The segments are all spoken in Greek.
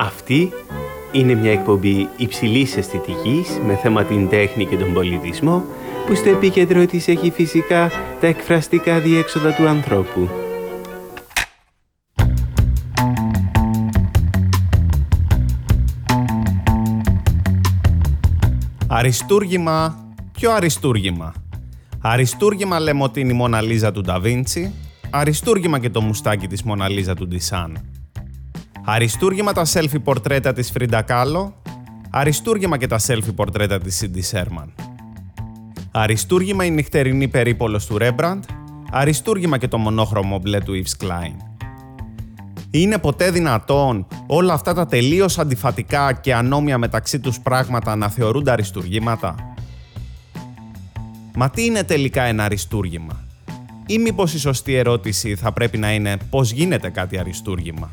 Αυτή είναι μια εκπομπή υψηλής αισθητικής με θέμα την τέχνη και τον πολιτισμό που στο επίκεντρο της έχει φυσικά τα εκφραστικά διέξοδα του ανθρώπου. Αριστούργημα, ποιο αριστούργημα; Αριστούργημα λέμε ότι είναι η Μοναλίζα του Νταβίντσι, αριστούργημα και το μουστάκι της Μοναλίζα του Ντυσάν. Αριστούργημα τα selfie πορτρέτα της Φρίντα Κάλο, αριστούργημα και τα selfie πορτρέτα της Σίντι Σέρμαν. Αριστούργημα η νυχτερινή περίπολος του Ρέμπραντ, αριστούργημα και το μονόχρωμο μπλε του Yves Klein. Είναι ποτέ δυνατόν όλα αυτά τα τελείως αντιφατικά και ανόμοια μεταξύ τους πράγματα να θεωρούνται αριστουργήματα. Μα τι είναι τελικά ένα αριστούργημα; Ή μήπως η σωστή ερώτηση θα πρέπει να είναι πώς γίνεται κάτι αριστούργημα;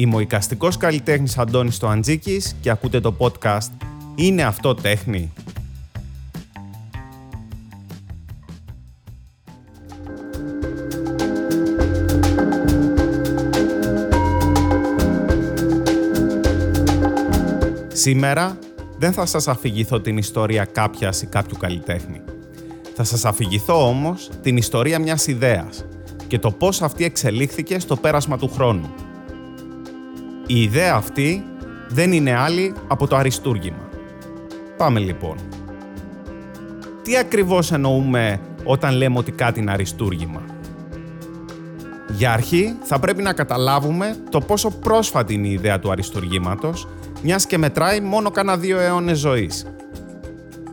Είμαι ο οικαστικός καλλιτέχνης Αντώνης Τοαντζίκης και ακούτε το podcast «Είναι αυτό τέχνη» Σήμερα δεν θα σας αφηγηθώ την ιστορία κάποιας ή κάποιου καλλιτέχνη. Θα σας αφηγηθώ όμως την ιστορία μιας ιδέας και το πώς αυτή εξελίχθηκε στο πέρασμα του χρόνου. Η ιδέα αυτή δεν είναι άλλη από το αριστούργημα. Πάμε λοιπόν. Τι ακριβώς εννοούμε όταν λέμε ότι κάτι είναι αριστούργημα; Για αρχή θα πρέπει να καταλάβουμε το πόσο πρόσφατη είναι η ιδέα του αριστουργήματος μιας και μετράει μόνο κάνα δύο αιώνες ζωής.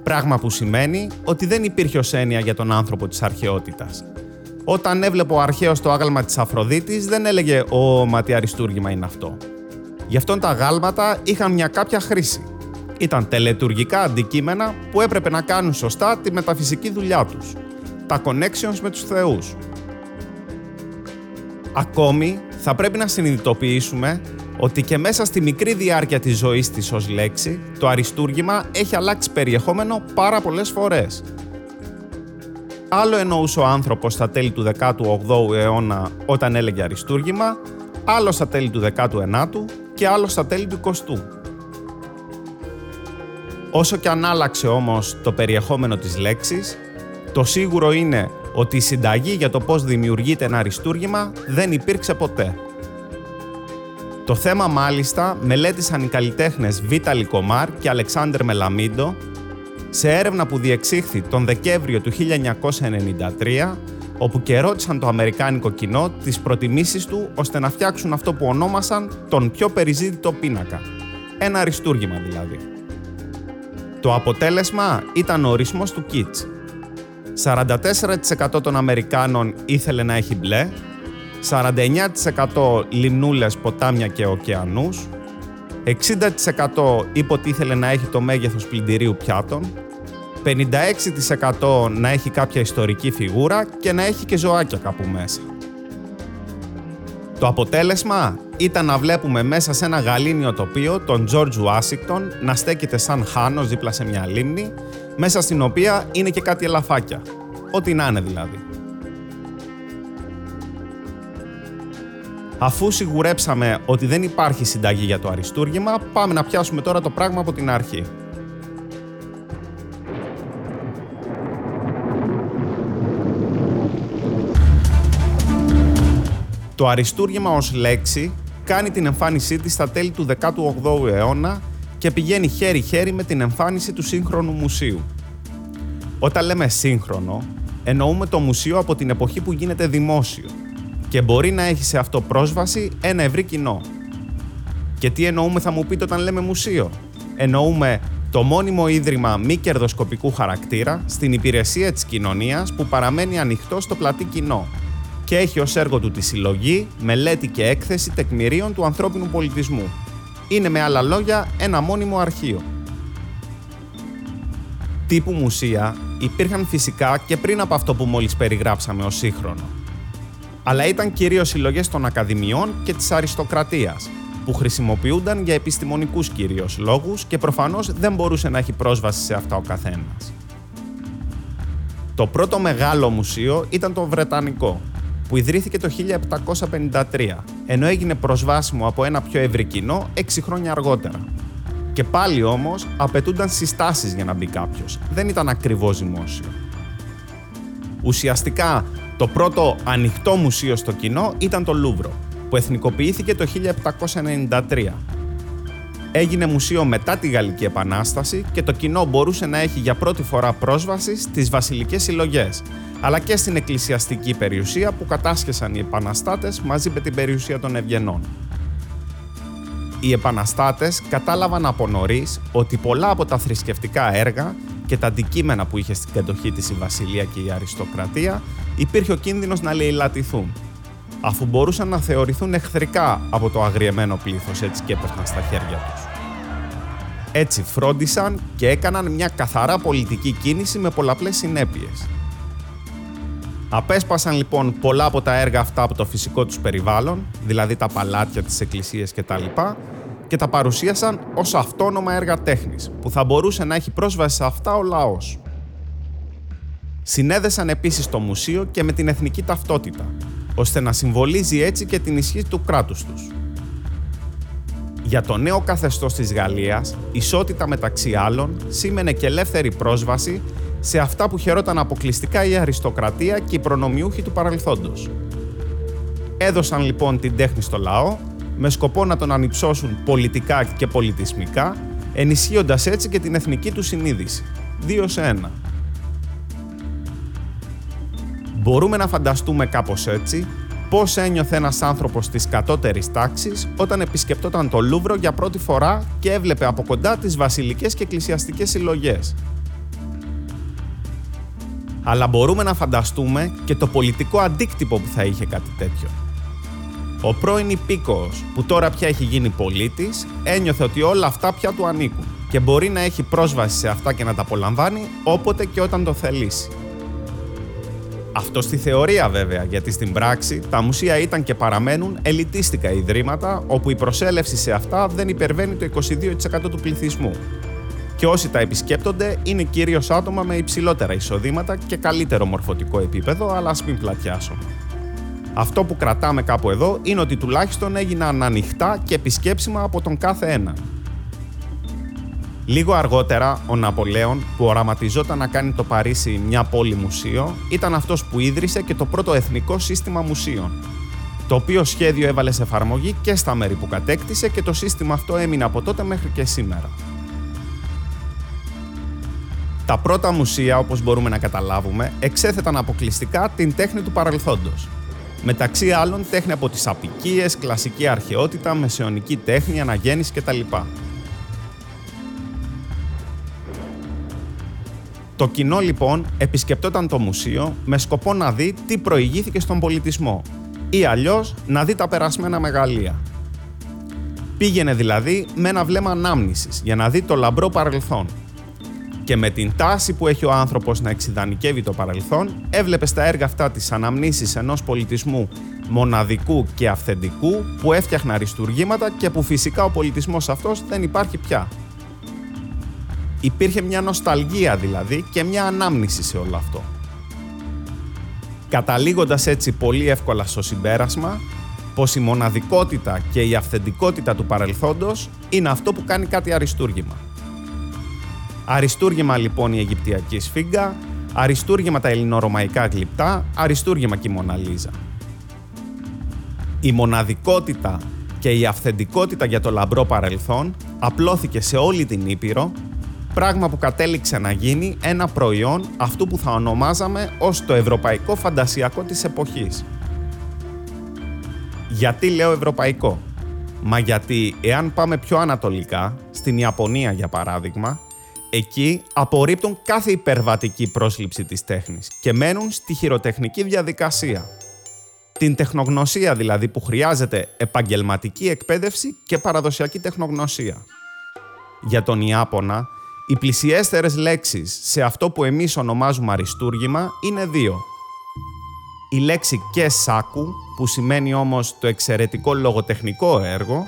Πράγμα που σημαίνει ότι δεν υπήρχε ως έννοια για τον άνθρωπο της αρχαιότητας. Όταν έβλεπε ο αρχαίος το άγαλμα της Αφροδίτης δεν έλεγε «Ω, μα τι αριστούργημα είναι αυτό». Γι' αυτόν τα γάλματα είχαν μια κάποια χρήση. Ήταν τελετουργικά αντικείμενα που έπρεπε να κάνουν σωστά τη μεταφυσική δουλειά τους. Τα connections με τους θεούς. Ακόμη, θα πρέπει να συνειδητοποιήσουμε ότι και μέσα στη μικρή διάρκεια της ζωής της ως λέξη, το αριστούργημα έχει αλλάξει περιεχόμενο πάρα πολλές φορές. Άλλο εννοούσε ο άνθρωπος στα τέλη του 18ου αιώνα όταν έλεγε αριστούργημα, άλλο στα τέλη του 19ου και άλλο στα τέλη του 20ου. Όσο και αν άλλαξε όμως το περιεχόμενο της λέξης, το σίγουρο είναι ότι η συνταγή για το πώς δημιουργείται ένα αριστούργημα δεν υπήρξε ποτέ. Το θέμα μάλιστα μελέτησαν οι καλλιτέχνες Βίταλη Κομάρ και Αλεξάνδρ Μελαμίντο σε έρευνα που διεξήχθη τον Δεκέμβριο του 1993 όπου και ρώτησαν το αμερικάνικο κοινό τις προτιμήσεις του ώστε να φτιάξουν αυτό που ονόμασαν τον πιο περιζήτητο πίνακα. Ένα αριστούργημα δηλαδή. Το αποτέλεσμα ήταν ο ορισμός του Κίτς. 44% των Αμερικάνων ήθελε να έχει μπλε, 49% λιμνούλες, ποτάμια και ωκεανούς, 60% είπε ότι ήθελε να έχει το μέγεθος πλυντηρίου πιάτων, 56% να έχει κάποια ιστορική φιγούρα και να έχει και ζωάκια κάπου μέσα. Το αποτέλεσμα ήταν να βλέπουμε μέσα σε ένα γαλήνιο τοπίο τον George Washington να στέκεται σαν χάνος δίπλα σε μια λίμνη, μέσα στην οποία είναι και κάτι ελαφάκια. Ό,τι να είναι δηλαδή. Αφού σιγουρέψαμε ότι δεν υπάρχει συνταγή για το αριστούργημα, πάμε να πιάσουμε τώρα το πράγμα από την αρχή. Το αριστούργημα ως λέξη κάνει την εμφάνισή της στα τέλη του 18ου αιώνα και πηγαίνει χέρι-χέρι με την εμφάνιση του σύγχρονου μουσείου. Όταν λέμε σύγχρονο, εννοούμε το μουσείο από την εποχή που γίνεται δημόσιο και μπορεί να έχει σε αυτό πρόσβαση ένα ευρύ κοινό. Και τι εννοούμε θα μου πείτε όταν λέμε μουσείο; Εννοούμε το μόνιμο ίδρυμα μη κερδοσκοπικού χαρακτήρα στην υπηρεσία της κοινωνίας που παραμένει ανοιχτό στο πλατή κοινό και έχει ως έργο του τη συλλογή, μελέτη και έκθεση τεκμηρίων του ανθρώπινου πολιτισμού. Είναι με άλλα λόγια ένα μόνιμο αρχείο. Τύπου μουσεία υπήρχαν φυσικά και πριν από αυτό που μόλις περιγράψαμε ως σύγχρονο. Αλλά ήταν κυρίως συλλογές των ακαδημιών και της αριστοκρατίας, που χρησιμοποιούνταν για επιστημονικούς κυρίως λόγους και προφανώς δεν μπορούσε να έχει πρόσβαση σε αυτά ο καθένας. Το πρώτο μεγάλο μουσείο ήταν το Βρετανικό, που ιδρύθηκε το 1753, ενώ έγινε προσβάσιμο από ένα πιο ευρύ κοινό 6 χρόνια αργότερα. Και πάλι όμως απαιτούνταν συστάσεις για να μπει κάποιος, δεν ήταν ακριβώς δημόσιο. Ουσιαστικά το πρώτο ανοιχτό μουσείο στο κοινό ήταν το Λούβρο, που εθνικοποιήθηκε το 1793 έγινε μουσείο μετά τη Γαλλική Επανάσταση και το κοινό μπορούσε να έχει για πρώτη φορά πρόσβαση στις βασιλικές συλλογές, αλλά και στην εκκλησιαστική περιουσία που κατάσχεσαν οι επαναστάτες μαζί με την περιουσία των Ευγενών. Οι επαναστάτες κατάλαβαν από νωρίς ότι πολλά από τα θρησκευτικά έργα και τα αντικείμενα που είχε στην κατοχή της η Βασιλεία και η Αριστοκρατία υπήρχε ο κίνδυνος να λαιλατηθούν, αφού μπορούσαν να θεωρηθούν εχθρικά από το αγριεμένο πλήθος έτσι και έπεφταν στα χέρια τους. Έτσι φρόντισαν και έκαναν μια καθαρά πολιτική κίνηση με πολλαπλές συνέπειες. Απέσπασαν λοιπόν πολλά από τα έργα αυτά από το φυσικό τους περιβάλλον, δηλαδή τα παλάτια, τις εκκλησίες κτλ. και τα παρουσίασαν ως αυτόνομα έργα τέχνης, που θα μπορούσε να έχει πρόσβαση σε αυτά ο λαός. Συνέδεσαν επίσης το μουσείο και με την εθνική ταυτότητα, ώστε να συμβολίζει έτσι και την ισχύ του κράτους τους. Για το νέο καθεστώς της Γαλλίας, ισότητα μεταξύ άλλων σήμαινε και ελεύθερη πρόσβαση σε αυτά που χαιρόταν αποκλειστικά η αριστοκρατία και οι προνομιούχοι του παρελθόντος. Έδωσαν λοιπόν την τέχνη στο λαό με σκοπό να τον ανυψώσουν πολιτικά και πολιτισμικά, ενισχύοντας έτσι και την εθνική του συνείδηση. Δύο σε ένα. Μπορούμε να φανταστούμε κάπως έτσι πώς ένιωθε ένας άνθρωπος της κατώτερης τάξης όταν επισκεπτόταν το Λούβρο για πρώτη φορά και έβλεπε από κοντά τις βασιλικές και εκκλησιαστικές συλλογές. Αλλά μπορούμε να φανταστούμε και το πολιτικό αντίκτυπο που θα είχε κάτι τέτοιο. Ο πρώην υπήκοος, που τώρα πια έχει γίνει πολίτης, ένιωθε ότι όλα αυτά πια του ανήκουν και μπορεί να έχει πρόσβαση σε αυτά και να τα απολαμβάνει όποτε και όταν το θελήσει. Αυτό στη θεωρία βέβαια, γιατί στην πράξη τα μουσεία ήταν και παραμένουν ελιτίστικα ιδρύματα όπου η προσέλευση σε αυτά δεν υπερβαίνει το 22% του πληθυσμού. Και όσοι τα επισκέπτονται είναι κυρίως άτομα με υψηλότερα εισοδήματα και καλύτερο μορφωτικό επίπεδο, αλλά ας μην πλατιάσουμε. Αυτό που κρατάμε κάπου εδώ είναι ότι τουλάχιστον έγιναν ανοιχτά και επισκέψιμα από τον κάθε ένα. Λίγο αργότερα, ο Ναπολέον, που οραματιζόταν να κάνει το Παρίσι μια πόλη μουσείο, ήταν αυτός που ίδρυσε και το πρώτο εθνικό σύστημα μουσείων, το οποίο σχέδιο έβαλε σε εφαρμογή και στα μέρη που κατέκτησε και το σύστημα αυτό έμεινε από τότε μέχρι και σήμερα. Τα πρώτα μουσεία, όπως μπορούμε να καταλάβουμε, εξέθεταν αποκλειστικά την τέχνη του παρελθόντος. Μεταξύ άλλων τέχνη από τις απικίες, κλασική αρχαιότητα, μεσαιωνική τέχνη, αναγέννηση κτλ. Το κοινό λοιπόν επισκεπτόταν το μουσείο με σκοπό να δει τι προηγήθηκε στον πολιτισμό ή αλλιώς να δει τα περασμένα μεγαλεία. Πήγαινε δηλαδή με ένα βλέμμα ανάμνησης για να δει το λαμπρό παρελθόν. Και με την τάση που έχει ο άνθρωπος να εξειδανικεύει το παρελθόν, έβλεπε στα έργα αυτά τις αναμνήσεις ενός πολιτισμού μοναδικού και αυθεντικού που έφτιαχνα αριστουργήματα και που φυσικά ο πολιτισμός αυτός δεν υπάρχει πια. Υπήρχε μια νοσταλγία δηλαδή και μια ανάμνηση σε όλο αυτό. Καταλήγοντας έτσι πολύ εύκολα στο συμπέρασμα πως η μοναδικότητα και η αυθεντικότητα του παρελθόντος είναι αυτό που κάνει κάτι αριστούργημα. Αριστούργημα λοιπόν η Αιγυπτιακή σφίγγα, αριστούργημα τα ελληνορωμαϊκά γλυπτά, αριστούργημα και η Μοναλίζα. Η μοναδικότητα και η αυθεντικότητα για το λαμπρό παρελθόν απλώθηκε σε όλη την Ήπειρο πράγμα που κατέληξε να γίνει ένα προϊόν αυτού που θα ονομάζαμε ως το ευρωπαϊκό φαντασιακό της εποχής. Γιατί λέω ευρωπαϊκό; Μα γιατί εάν πάμε πιο ανατολικά, στην Ιαπωνία για παράδειγμα, εκεί απορρίπτουν κάθε υπερβατική πρόσληψη της τέχνης και μένουν στη χειροτεχνική διαδικασία. Την τεχνογνωσία δηλαδή που χρειάζεται επαγγελματική εκπαίδευση και παραδοσιακή τεχνογνωσία. Για τον Ιάπωνα, οι πλησιέστερες λέξεις σε αυτό που εμείς ονομάζουμε αριστούργημα είναι δύο. Η λέξη «και σάκου» που σημαίνει όμως το εξαιρετικό λογοτεχνικό έργο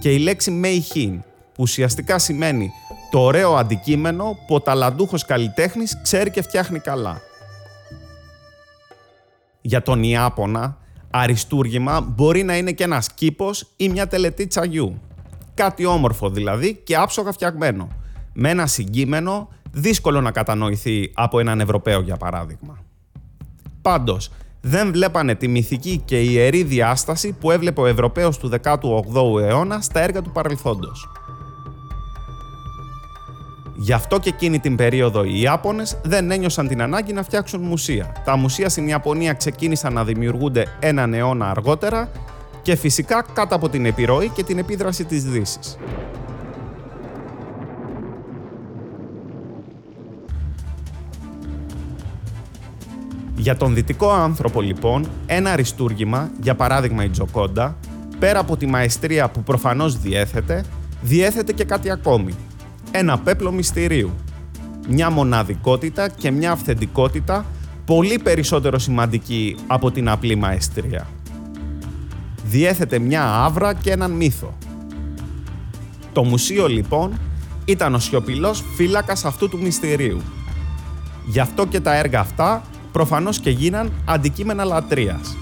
και η λέξη «μεϊχίν» που ουσιαστικά σημαίνει το ωραίο αντικείμενο που ο ταλαντούχος καλλιτέχνης ξέρει και φτιάχνει καλά. Για τον Ιάπωνα, αριστούργημα μπορεί να είναι και ένας κήπος ή μια τελετή τσαγιού. Κάτι όμορφο δηλαδή και άψογα φτιαγμένο. Με ένα συγκείμενο δύσκολο να κατανοηθεί από έναν Ευρωπαίο για παράδειγμα. Πάντως, δεν βλέπανε τη μυθική και ιερή διάσταση που έβλεπε ο Ευρωπαίος του 18ου αιώνα στα έργα του παρελθόντος. Γι' αυτό και εκείνη την περίοδο οι Ιάπωνες δεν ένιωσαν την ανάγκη να φτιάξουν μουσεία. Τα μουσεία στην Ιαπωνία ξεκίνησαν να δημιουργούνται έναν αιώνα αργότερα και φυσικά κάτω από την επιρροή και την επίδραση της Δύσης. Για τον δυτικό άνθρωπο λοιπόν, ένα αριστούργημα, για παράδειγμα η Τζοκόντα, πέρα από τη μαεστρία που προφανώς διέθετε, διέθετε και κάτι ακόμη. Ένα πέπλο μυστηρίου. Μια μοναδικότητα και μια αυθεντικότητα πολύ περισσότερο σημαντική από την απλή μαεστρία. Διέθετε μια άβρα και έναν μύθο. Το μουσείο λοιπόν ήταν ο σιωπηλός φύλακας αυτού του μυστηρίου. Γι' αυτό και τα έργα αυτά προφανώς και γίναν αντικείμενα λατρείας.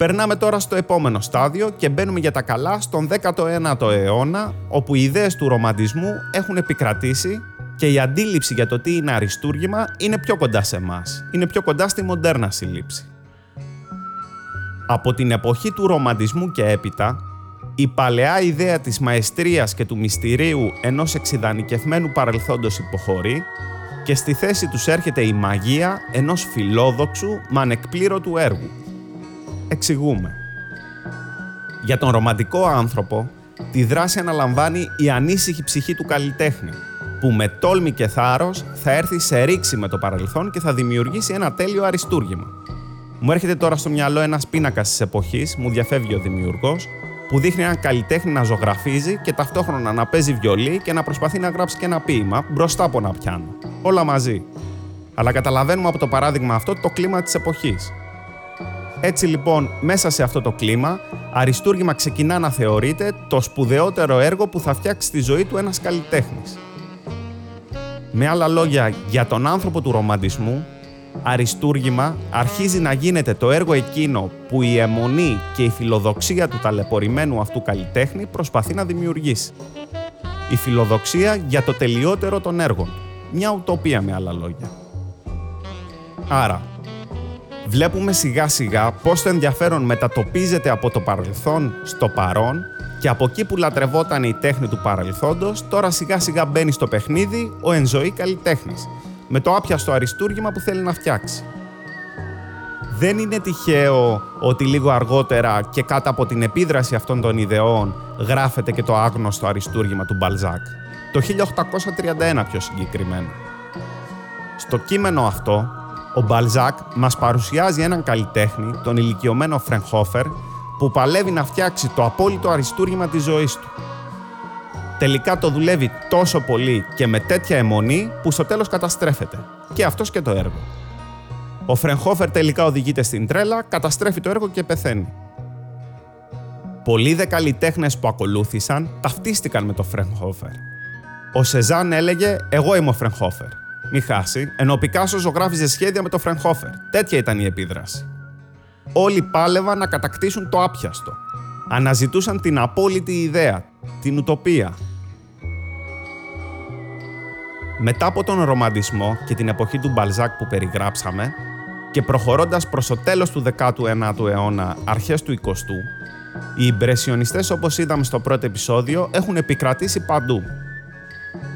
Περνάμε τώρα στο επόμενο στάδιο και μπαίνουμε για τα καλά στον 19ο αιώνα, όπου οι ιδέες του ρομαντισμού έχουν επικρατήσει και η αντίληψη για το τι είναι αριστούργημα είναι πιο κοντά σε εμάς. Είναι πιο κοντά στη μοντέρνα σύλληψη. Από την εποχή του ρομαντισμού και έπειτα, η παλαιά ιδέα της μαεστρίας και του μυστηρίου ενός εξειδανικευμένου παρελθόντος υποχωρεί και στη θέση τους έρχεται η μαγεία ενός φιλόδοξου μα ανεκπλήρωτου έργου. Εξηγούμε. Για τον ρομαντικό άνθρωπο, τη δράση αναλαμβάνει η ανήσυχη ψυχή του καλλιτέχνη, που με τόλμη και θάρρος θα έρθει σε ρήξη με το παρελθόν και θα δημιουργήσει ένα τέλειο αριστούργημα. Μου έρχεται τώρα στο μυαλό ένας πίνακας της εποχής, μου διαφεύγει ο δημιουργός, που δείχνει έναν καλλιτέχνη να ζωγραφίζει και ταυτόχρονα να παίζει βιολί και να προσπαθεί να γράψει και ένα ποίημα μπροστά από ένα πιάνο. Όλα μαζί. Αλλά καταλαβαίνουμε από το παράδειγμα αυτό το κλίμα της εποχής. Έτσι λοιπόν, μέσα σε αυτό το κλίμα, αριστούργημα ξεκινά να θεωρείται το σπουδαιότερο έργο που θα φτιάξει τη ζωή του ένας καλλιτέχνης. Με άλλα λόγια, για τον άνθρωπο του ρομαντισμού, αριστούργημα αρχίζει να γίνεται το έργο εκείνο που η αιμονή και η φιλοδοξία του ταλαιπωρημένου αυτού καλλιτέχνη προσπαθεί να δημιουργήσει. Η φιλοδοξία για το τελειότερο των έργων. Μια ουτοπία με άλλα λόγια. Άρα, βλέπουμε σιγά σιγά πώς το ενδιαφέρον μετατοπίζεται από το παρελθόν στο παρόν και από εκεί που λατρευόταν η τέχνη του παρελθόντος, τώρα σιγά σιγά μπαίνει στο παιχνίδι ο εν ζωή καλλιτέχνης με το άπιαστο αριστούργημα που θέλει να φτιάξει. Δεν είναι τυχαίο ότι λίγο αργότερα και κάτω από την επίδραση αυτών των ιδεών γράφεται και το άγνωστο αριστούργημα του Μπαλζάκ, το 1831 πιο συγκεκριμένα. Στο κείμενο αυτό, ο Μπαλζάκ μας παρουσιάζει έναν καλλιτέχνη, τον ηλικιωμένο Φρενχόφερ, που παλεύει να φτιάξει το απόλυτο αριστούργημα της ζωής του τελικά το δουλεύει τόσο πολύ και με τέτοια αιμονή που στο τέλος καταστρέφεται. Και αυτός και το έργο. Ο Φρενχόφερ τελικά οδηγείται στην τρέλα, καταστρέφει το έργο και πεθαίνει. Πολλοί δε καλλιτέχνες που ακολούθησαν ταυτίστηκαν με το Φρενχόφερ. Ο Σεζάν έλεγε «Εγώ είμαι ο Φρενχόφερ». Μη χάσει, ενώ ο Πικάσο ζωγράφιζε σχέδια με το Φρενχόφερ. Τέτοια ήταν η επίδραση. Όλοι πάλευαν να κατακτήσουν το άπιαστο. Αναζητούσαν την απόλυτη ιδέα, την ουτοπία, μετά από τον ρομαντισμό και την εποχή του Μπαλζάκ που περιγράψαμε και προχωρώντας προς το τέλος του 19ου αιώνα, αρχές του 20ου, οι Ιμπρεσιονιστές όπως είδαμε στο πρώτο επεισόδιο έχουν επικρατήσει παντού.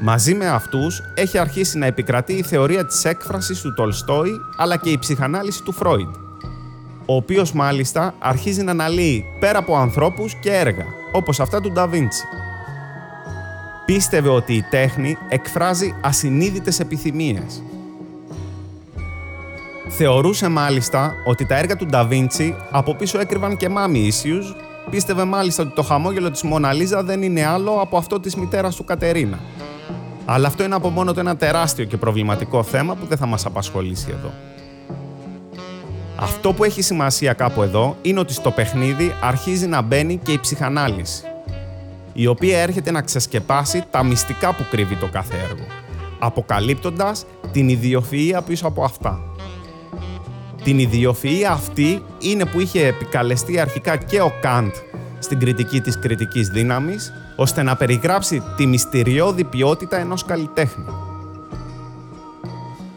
Μαζί με αυτούς έχει αρχίσει να επικρατεί η θεωρία της έκφρασης του Τολστόη αλλά και η ψυχανάλυση του Φρόιντ, ο οποίος μάλιστα αρχίζει να αναλύει πέρα από ανθρώπους και έργα, όπως αυτά του Νταβίντσι πίστευε ότι η τέχνη εκφράζει ασυνείδητες επιθυμίες. Θεωρούσε μάλιστα ότι τα έργα του Νταβίντσι από πίσω έκρυβαν και μάμι ίσιους, πίστευε μάλιστα ότι το χαμόγελο της Μοναλίζα δεν είναι άλλο από αυτό της μητέρας του Κατερίνα. Αλλά αυτό είναι από μόνο το ένα τεράστιο και προβληματικό θέμα που δεν θα μας απασχολήσει εδώ. Αυτό που έχει σημασία κάπου εδώ είναι ότι στο παιχνίδι αρχίζει να μπαίνει και η ψυχανάλυση. η οποία έρχεται να ξεσκεπάσει τα μυστικά που κρύβει το κάθε έργο, αποκαλύπτοντας την ιδιοφυΐα πίσω από αυτά. Την ιδιοφυΐα αυτή είναι που είχε επικαλεστεί αρχικά και ο Καντ στην κριτική της κριτικής δύναμης, ώστε να περιγράψει τη μυστηριώδη ποιότητα ενός καλλιτέχνη.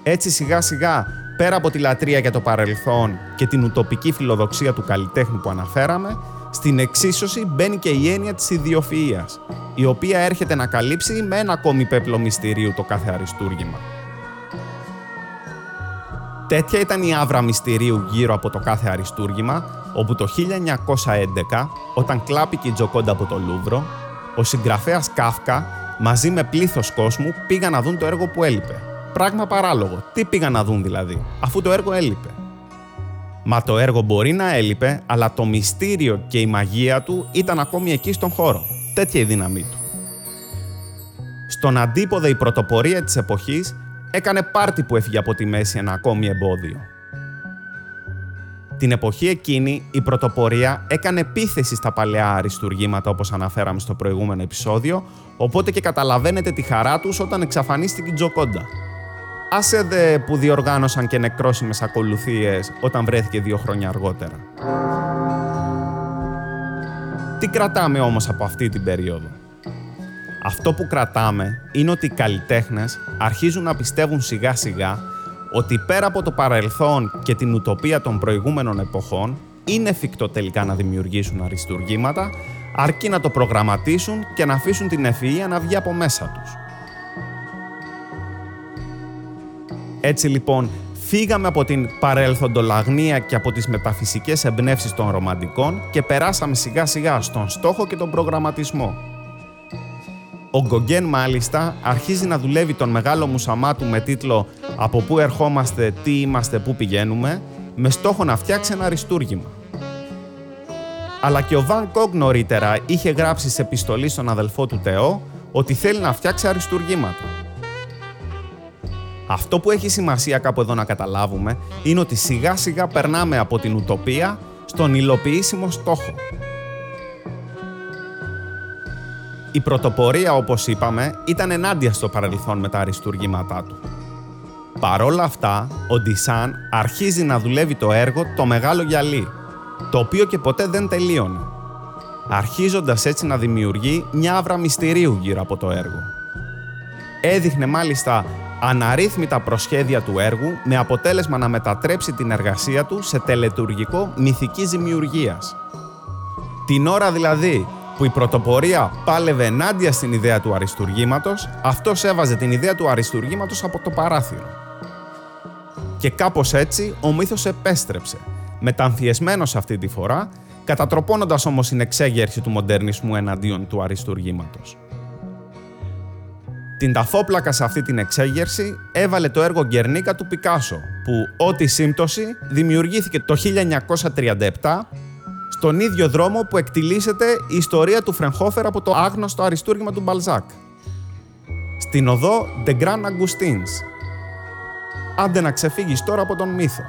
Έτσι σιγά σιγά, πέρα από τη λατρεία για το παρελθόν και την ουτοπική φιλοδοξία του καλλιτέχνη που αναφέραμε, στην εξίσωση μπαίνει και η έννοια της ιδιοφυΐας, η οποία έρχεται να καλύψει με ένα ακόμη πέπλο μυστηρίου το κάθε αριστούργημα. Τέτοια ήταν η αύρα μυστηρίου γύρω από το κάθε αριστούργημα, όπου το 1911, όταν κλάπηκε η Τζοκόντα από το Λούβρο, ο συγγραφέας Κάφκα μαζί με πλήθος κόσμου πήγαν να δουν το έργο που έλειπε. Πράγμα παράλογο. Τι πήγαν να δουν δηλαδή, αφού το έργο έλειπε; Μα το έργο μπορεί να έλειπε, αλλά το μυστήριο και η μαγεία του ήταν ακόμη εκεί στον χώρο. Τέτοια η δύναμή του. Στον αντίποδα η πρωτοπορία της εποχής έκανε πάρτι που έφυγε από τη μέση ένα ακόμη εμπόδιο. Την εποχή εκείνη η πρωτοπορία έκανε επίθεση στα παλαιά αριστουργήματα όπως αναφέραμε στο προηγούμενο επεισόδιο, οπότε και καταλαβαίνετε τη χαρά τους όταν εξαφανίστηκε η Τζοκόντα. Άσε δε που διοργάνωσαν και νεκρόσιμες ακολουθίες όταν βρέθηκε δύο χρόνια αργότερα. Τι κρατάμε όμως από αυτή την περίοδο; Αυτό που κρατάμε είναι ότι οι καλλιτέχνες αρχίζουν να πιστεύουν σιγά σιγά ότι πέρα από το παρελθόν και την ουτοπία των προηγούμενων εποχών είναι εφικτό τελικά να δημιουργήσουν αριστουργήματα αρκεί να το προγραμματίσουν και να αφήσουν την ευφυΐα να βγει από μέσα τους. Έτσι λοιπόν, φύγαμε από την παρελθοντολαγνία και από τις μεταφυσικές εμπνεύσεις των ρομαντικών και περάσαμε σιγά σιγά στον στόχο και τον προγραμματισμό. Ο Γκογκέν μάλιστα αρχίζει να δουλεύει τον μεγάλο μουσαμά του με τίτλο «Από πού ερχόμαστε, τι είμαστε, πού πηγαίνουμε» με στόχο να φτιάξει ένα αριστούργημα. Αλλά και ο Βαν Κόγκ νωρίτερα είχε γράψει σε επιστολή στον αδελφό του Τεό ότι θέλει να φτιάξει αριστουργήματα. Αυτό που έχει σημασία κάπου εδώ να καταλάβουμε είναι ότι σιγά σιγά περνάμε από την ουτοπία στον υλοποιήσιμο στόχο. Η πρωτοπορία, όπως είπαμε, ήταν ενάντια στο παρελθόν με τα αριστουργήματά του. Παρόλα αυτά, ο Ντισάν αρχίζει να δουλεύει το έργο «Το Μεγάλο Γυαλί», το οποίο και ποτέ δεν τελείωνε, αρχίζοντας έτσι να δημιουργεί μια άβρα μυστηρίου γύρω από το έργο. Έδειχνε μάλιστα αναρρύθμιτα προσχέδια του έργου με αποτέλεσμα να μετατρέψει την εργασία του σε τελετουργικό μυθικής δημιουργίας. Την ώρα δηλαδή που η πρωτοπορία πάλευε ενάντια στην ιδέα του αριστουργήματος, αυτός έβαζε την ιδέα του αριστουργήματος από το παράθυρο. Και κάπως έτσι ο μύθος επέστρεψε, μεταμφιεσμένος αυτή τη φορά, κατατροπώνοντας όμως την εξέγερση του μοντερνισμού εναντίον του αριστουργήματος. Την ταφόπλακα σε αυτή την εξέγερση έβαλε το έργο Γκερνίκα του Πικάσο, που ό,τι σύμπτωση δημιουργήθηκε το 1937 στον ίδιο δρόμο που εκτιλήσεται η ιστορία του Φρενχόφερ από το άγνωστο αριστούργημα του Μπαλζάκ. Στην οδό The Grand Augustins. Άντε να ξεφύγεις τώρα από τον μύθο.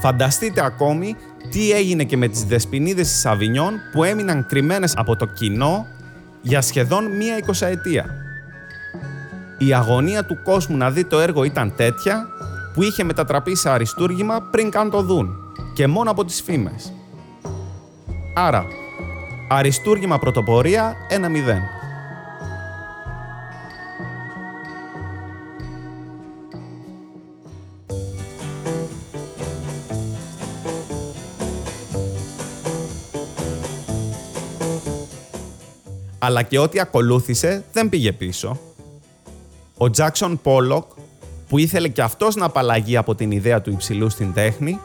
Φανταστείτε ακόμη τι έγινε και με τις δεσποινίδες της Αβινιών που έμειναν κρυμμένες από το κοινό για σχεδόν μία εικοσαετία. Η αγωνία του κόσμου να δει το έργο ήταν τέτοια που είχε μετατραπεί σε αριστούργημα πριν καν το δουν και μόνο από τις φήμες. Άρα, αριστούργημα πρωτοπορία 1-0. Αλλά και ό,τι ακολούθησε δεν πήγε πίσω. Ο Τζάξον Πόλοκ, που ήθελε και αυτός να απαλλαγεί από την ιδέα του υψηλού στην τέχνη,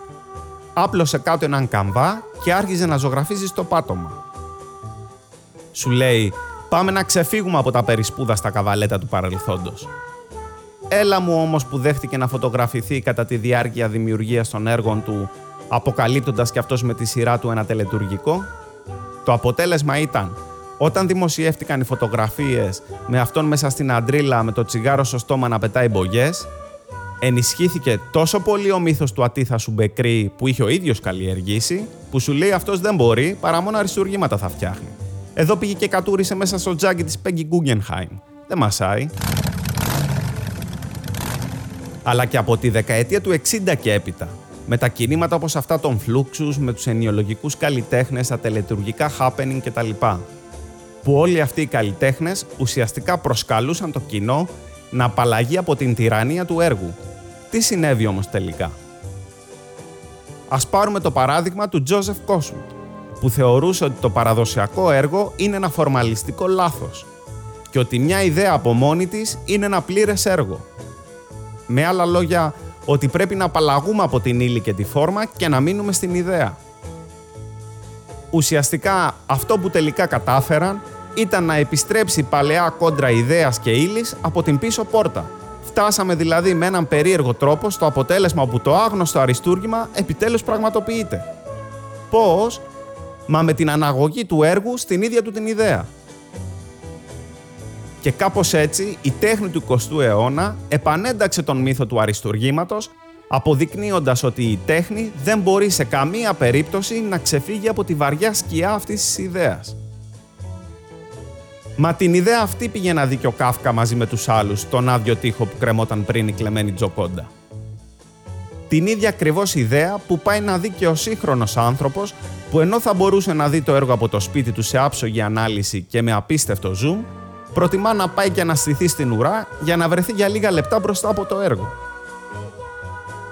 άπλωσε κάτω έναν καμβά και άρχιζε να ζωγραφίζει στο πάτωμα. Σου λέει, πάμε να ξεφύγουμε από τα περισπούδα στα καβαλέτα του παρελθόντος. Έλα μου όμως που δέχτηκε να φωτογραφηθεί κατά τη διάρκεια δημιουργίας των έργων του, αποκαλύπτοντας κι αυτός με τη σειρά του ένα τελετουργικό. Το αποτέλεσμα ήταν, όταν δημοσιεύτηκαν οι φωτογραφίες με αυτόν μέσα στην αντρίλα με το τσιγάρο στο στόμα να πετάει μπογιές, ενισχύθηκε τόσο πολύ ο μύθος του ατίθασου Μπεκρή που είχε ο ίδιος καλλιεργήσει, που σου λέει αυτός δεν μπορεί παρά μόνο αριστουργήματα θα φτιάχνει. Εδώ πήγε και κατούρισε μέσα στο τζάκι της Peggy Guggenheim. Δεν μασάει. Αλλά και από τη δεκαετία του 60 και έπειτα, με τα κινήματα όπως αυτά των φλούξους, με τους ενιολογικούς καλλιτέχνες, τα τελετουργικά happening κτλ. Που όλοι αυτοί οι καλλιτέχνες ουσιαστικά προσκαλούσαν το κοινό να απαλλαγεί από την τυραννία του έργου. Τι συνέβη όμως τελικά; Ας πάρουμε το παράδειγμα του Τζόζεφ Κόσουτ, που θεωρούσε ότι το παραδοσιακό έργο είναι ένα φορμαλιστικό λάθος και ότι μια ιδέα από μόνη της είναι ένα πλήρες έργο. Με άλλα λόγια, ότι πρέπει να απαλλαγούμε από την ύλη και τη φόρμα και να μείνουμε στην ιδέα. Ουσιαστικά αυτό που τελικά κατάφεραν ήταν να επιστρέψει παλαιά κόντρα ιδέας και ύλης από την πίσω πόρτα. Φτάσαμε δηλαδή με έναν περίεργο τρόπο στο αποτέλεσμα που το άγνωστο αριστούργημα επιτέλους πραγματοποιείται. Πώς; Μα με την αναγωγή του έργου στην ίδια του την ιδέα. Και κάπως έτσι η τέχνη του 20ου αιώνα επανένταξε τον μύθο του αριστουργήματος αποδεικνύοντας ότι η τέχνη δεν μπορεί σε καμία περίπτωση να ξεφύγει από τη βαριά σκιά αυτής της ιδέας. Μα την ιδέα αυτή πήγε να δει και ο Κάφκα μαζί με τους άλλους τον άδειο τοίχο που κρεμόταν πριν η κλεμμένη Τζοκόντα. Την ίδια ακριβώς ιδέα που πάει να δει και ο σύγχρονος άνθρωπος που ενώ θα μπορούσε να δει το έργο από το σπίτι του σε άψογη ανάλυση και με απίστευτο zoom, προτιμά να πάει και να στηθεί στην ουρά για να βρεθεί για λίγα λεπτά μπροστά από το έργο.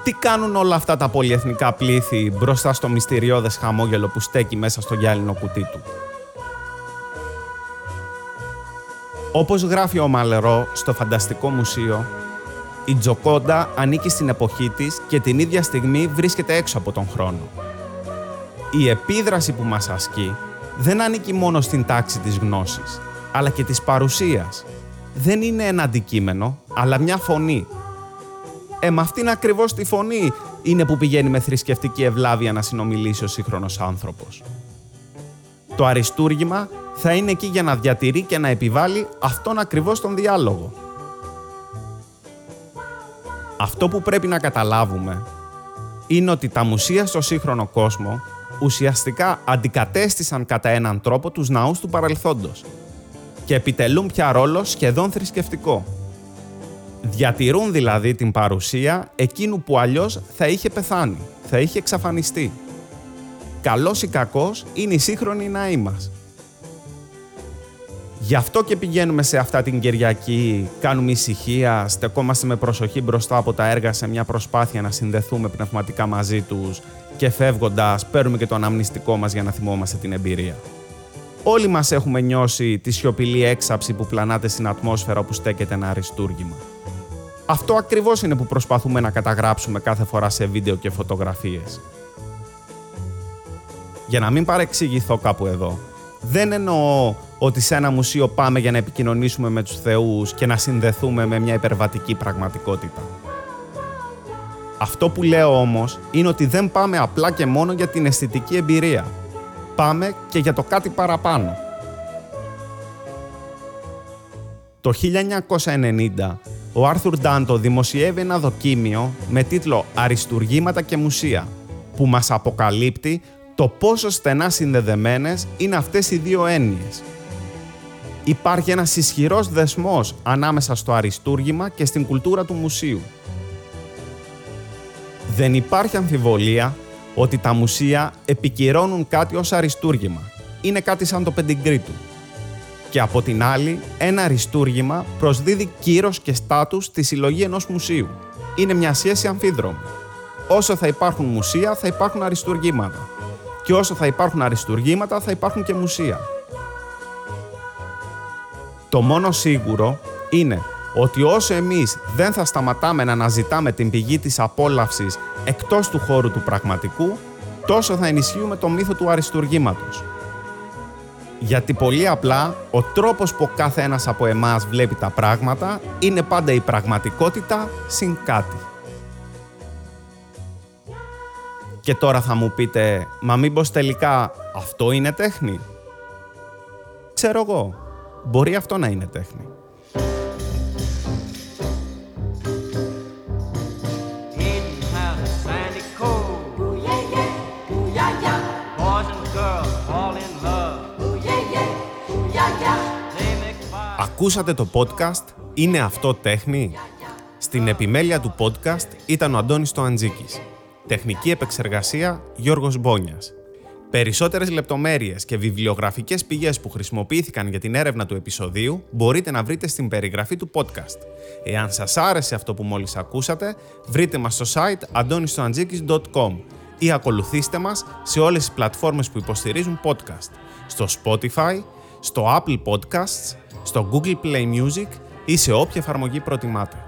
Τι κάνουν όλα αυτά τα πολυεθνικά πλήθη μπροστά στο μυστηριώδες χαμόγελο που στέκει μέσα στο γυάλινο κουτί του; Όπως γράφει ο Μαλερό στο Φανταστικό Μουσείο, η Τζοκόντα ανήκει στην εποχή της και την ίδια στιγμή βρίσκεται έξω από τον χρόνο. Η επίδραση που μας ασκεί δεν ανήκει μόνο στην τάξη της γνώσης, αλλά και της παρουσίας. Δεν είναι ένα αντικείμενο, αλλά μια φωνή. Ε, με αυτήν ακριβώς τη φωνή είναι που πηγαίνει με θρησκευτική ευλάβεια να συνομιλήσει ο σύγχρονος άνθρωπος. Το αριστούργημα θα είναι εκεί για να διατηρεί και να επιβάλλει αυτόν ακριβώς τον διάλογο. Αυτό που πρέπει να καταλάβουμε είναι ότι τα μουσεία στο σύγχρονο κόσμο ουσιαστικά αντικατέστησαν κατά έναν τρόπο τους ναούς του παρελθόντος και επιτελούν πια ρόλο σχεδόν θρησκευτικό. Διατηρούν δηλαδή την παρουσία εκείνου που αλλιώς θα είχε πεθάνει, θα είχε εξαφανιστεί. Καλός ή κακός είναι η σύγχρονη ναή μας. Γι' αυτό και πηγαίνουμε σε αυτά την Κυριακή, κάνουμε ησυχία, στεκόμαστε με προσοχή μπροστά από τα έργα σε μια προσπάθεια να συνδεθούμε πνευματικά μαζί τους και φεύγοντας παίρνουμε και το αναμνηστικό μας για να θυμόμαστε την εμπειρία. Όλοι μας έχουμε νιώσει τη σιωπηλή έξαψη που πλανάται στην ατμόσφαιρα όπου στέκεται ένα αριστούργημα. Αυτό ακριβώς είναι που προσπαθούμε να καταγράψουμε κάθε φορά σε βίντεο και φωτογραφίες. Για να μην παρεξηγηθώ κάπου εδώ, δεν εννοώ ότι σε ένα μουσείο πάμε για να επικοινωνήσουμε με τους θεούς και να συνδεθούμε με μια υπερβατική πραγματικότητα. Αυτό που λέω όμως είναι ότι δεν πάμε απλά και μόνο για την αισθητική εμπειρία. Πάμε και για το κάτι παραπάνω. Το 1990, ο Άρθουρ Ντάντο δημοσιεύει ένα δοκίμιο με τίτλο «Αριστουργήματα και μουσεία» που μας αποκαλύπτει το πόσο στενά συνδεδεμένες είναι αυτές οι δύο έννοιες. Υπάρχει ένας ισχυρός δεσμός ανάμεσα στο αριστούργημα και στην κουλτούρα του μουσείου. Δεν υπάρχει αμφιβολία ότι τα μουσεία επικυρώνουν κάτι ως αριστούργημα. Είναι κάτι σαν το πεντιγκρί του. Και από την άλλη, ένα αριστούργημα προσδίδει κύρος και στάτους στη συλλογή ενός μουσείου. Είναι μια σχέση αμφίδρομη. Όσο θα υπάρχουν μουσεία, θα υπάρχουν αριστουργήματα και όσο θα υπάρχουν αριστουργήματα θα υπάρχουν και μουσεία. Το μόνο σίγουρο είναι ότι όσο εμείς δεν θα σταματάμε να αναζητάμε την πηγή της απόλαυσης εκτός του χώρου του πραγματικού, τόσο θα ενισχύουμε το μύθο του αριστουργήματος. Γιατί πολύ απλά ο τρόπος που κάθε ένας από εμάς βλέπει τα πράγματα είναι πάντα η πραγματικότητα συν κάτι. Και τώρα θα μου πείτε, μα μήπως τελικά αυτό είναι τέχνη; Ξέρω εγώ, μπορεί αυτό να είναι τέχνη. Ακούσατε το podcast «Είναι αυτό τέχνη» Στην επιμέλεια του podcast ήταν ο Αντώνης Τοαντζίκης. Τεχνική επεξεργασία Γιώργος Μπόνιας. Περισσότερες λεπτομέρειες και βιβλιογραφικές πηγές που χρησιμοποιήθηκαν για την έρευνα του επεισοδίου μπορείτε να βρείτε στην περιγραφή του podcast. Εάν σας άρεσε αυτό που μόλις ακούσατε, βρείτε μας στο site antonistoantζίκης.com ή ακολουθήστε μας σε όλες τις πλατφόρμες που υποστηρίζουν podcast, στο Spotify, στο Apple Podcasts, στο Google Play Music ή σε όποια εφαρμογή προτιμάτε.